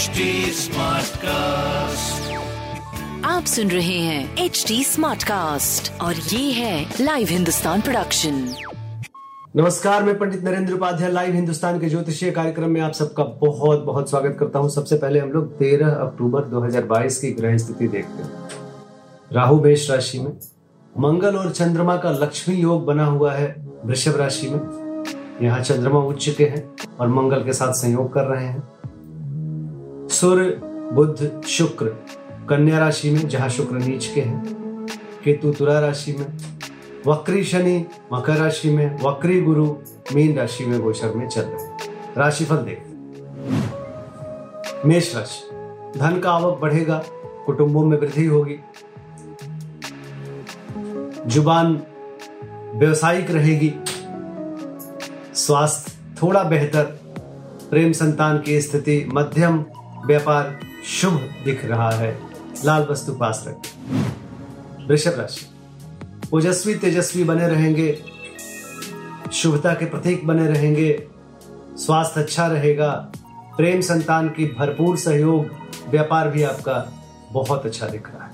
HD Smartcast. आप सुन रहे हैं एच डी स्मार्ट कास्ट और ये है लाइव हिंदुस्तान प्रोडक्शन नमस्कार मैं पंडित नरेंद्र उपाध्याय लाइव हिंदुस्तान के ज्योतिषीय कार्यक्रम में आप सबका बहुत बहुत स्वागत करता हूँ। सबसे पहले हम लोग 13 अक्टूबर 2022 की ग्रह स्थिति देखते हैं। राहु मेष राशि में मंगल और चंद्रमा का लक्ष्मी योग बना हुआ है वृषभ राशि में। यहाँ चंद्रमा उच्च के हैं और मंगल के साथ संयोग कर रहे हैं। सूर्य बुद्ध शुक्र। कन्या राशि में जहाँ शुक्र नीच के हैं, केतु तुला राशि में, वक्री शनि मकर राशि में, वक्री गुरु मीन राशि में गोचर में चल रहे राशिफल देखते हैं मेष राशि। धन का आवक बढ़ेगा, कुटुंबों में वृद्धि होगी। ज़ुबान व्यवसायिक रहेगी। स्वास्थ्य थोड़ा बेहतर। प्रेम संतान की स्थिति मध्यम व्यापार शुभ दिख रहा है। लाल वस्तु पास रखें। वृषभ राशि। ओजस्वी तेजस्वी बने रहेंगे। शुभता के प्रतीक बने रहेंगे। स्वास्थ्य अच्छा रहेगा। प्रेम संतान की भरपूर सहयोग। व्यापार भी आपका बहुत अच्छा दिख रहा है।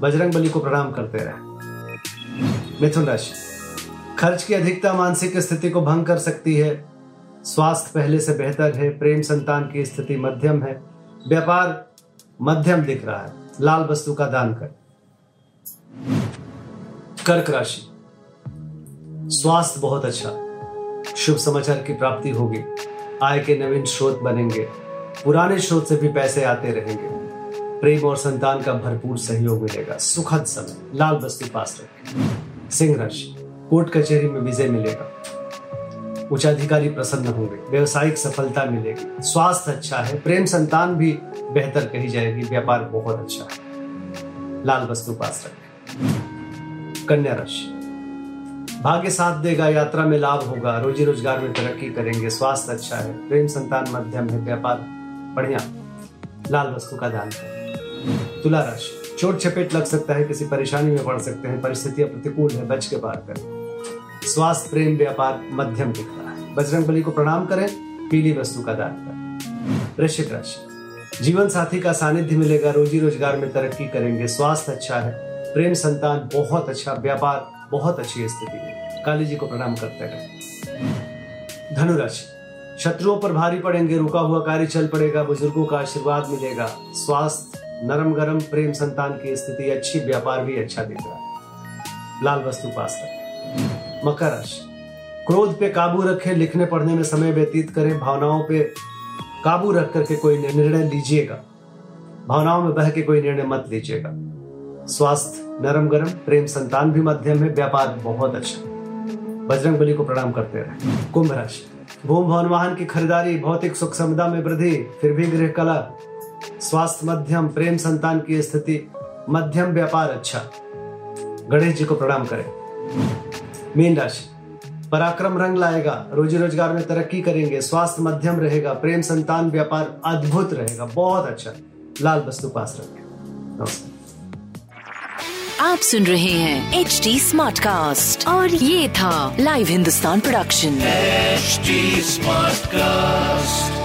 बजरंग बली को प्रणाम करते रहे। मिथुन राशि। खर्च की अधिकता मानसिक स्थिति को भंग कर सकती है। स्वास्थ्य पहले से बेहतर है। प्रेम संतान की स्थिति मध्यम है। व्यापार मध्यम दिख रहा है। लाल वस्तु का दान कर। कर्क राशि। स्वास्थ्य बहुत अच्छा। शुभ समाचार की प्राप्ति होगी। आय के नवीन स्रोत बनेंगे। पुराने स्रोत से भी पैसे आते रहेंगे। प्रेम और संतान का भरपूर सहयोग मिलेगा। सुखद समय। लाल वस्तु पास रखें। सिंह राशि। कोर्ट कचहरी में विजय मिलेगा। उच्चाधिकारी प्रसन्न होंगे, व्यवसायिक सफलता मिलेगी, स्वास्थ्य अच्छा है, प्रेम संतान भी बेहतर कही जाएगी, व्यापार बहुत अच्छा है। लाल वस्तु पास रखें। कन्या राशि। भाग्य साथ देगा, यात्रा में लाभ होगा रोजी रोज़गार में तरक्की करेंगे, स्वास्थ्य अच्छा है, प्रेम संतान मध्यम है, व्यापार बढ़िया। लाल वस्तु का दान करें। तुला राशि। चोट चपेट लग सकता है, किसी परेशानी में पड़ सकते हैं, परिस्थितियाँ प्रतिकूल है, बच के पार करें। स्वास्थ्य प्रेम व्यापार मध्यम दिख रहा है। बजरंग बली को प्रणाम करें, पीली वस्तु का दान करें। वृश्चिक राशि। जीवन साथी का सानिध्य मिलेगा, रोजी रोज़गार में तरक्की करेंगे, स्वास्थ्य अच्छा है, प्रेम संतान बहुत अच्छा व्यापार बहुत अच्छी स्थिति है काली जी को प्रणाम करते रहे। धनुराशि। शत्रुओं पर भारी पड़ेंगे, रुका हुआ कार्य चल पड़ेगा, बुज़ुर्गों का आशीर्वाद मिलेगा, स्वास्थ्य नरम गरम प्रेम संतान की स्थिति, अच्छी, व्यापार भी अच्छा दिख रहा है। लाल वस्तु पास रखें। मकर राशि क्रोध पे काबू रखें, लिखने पढ़ने में समय व्यतीत करें, भावनाओं पे काबू रख करके कोई निर्णय लीजिएगा। भावनाओं में बह के कोई निर्णय मत लीजिएगा। स्वास्थ्य नरम गरम प्रेम संतान भी मध्यम है, व्यापार बहुत अच्छा बजरंग बली को प्रणाम करते रहे। कुंभ राशि। भूम भवन वाहन की खरीदारी, भौतिक सुख समदा में वृद्धि, फिर भी गृह कला। स्वास्थ्य मध्यम, प्रेम संतान की स्थिति मध्यम, व्यापार अच्छा। गणेश जी को प्रणाम करें। मीन राशि। पराक्रम रंग लाएगा रोजी रोज़गार में तरक्की करेंगे स्वास्थ्य मध्यम रहेगा प्रेम संतान व्यापार अद्भुत रहेगा बहुत अच्छा। लाल वस्तु पास रखें। नमस्कार। आप सुन रहे हैं एच डी स्मार्ट कास्ट और ये था live Hindustan production smart Smartcast.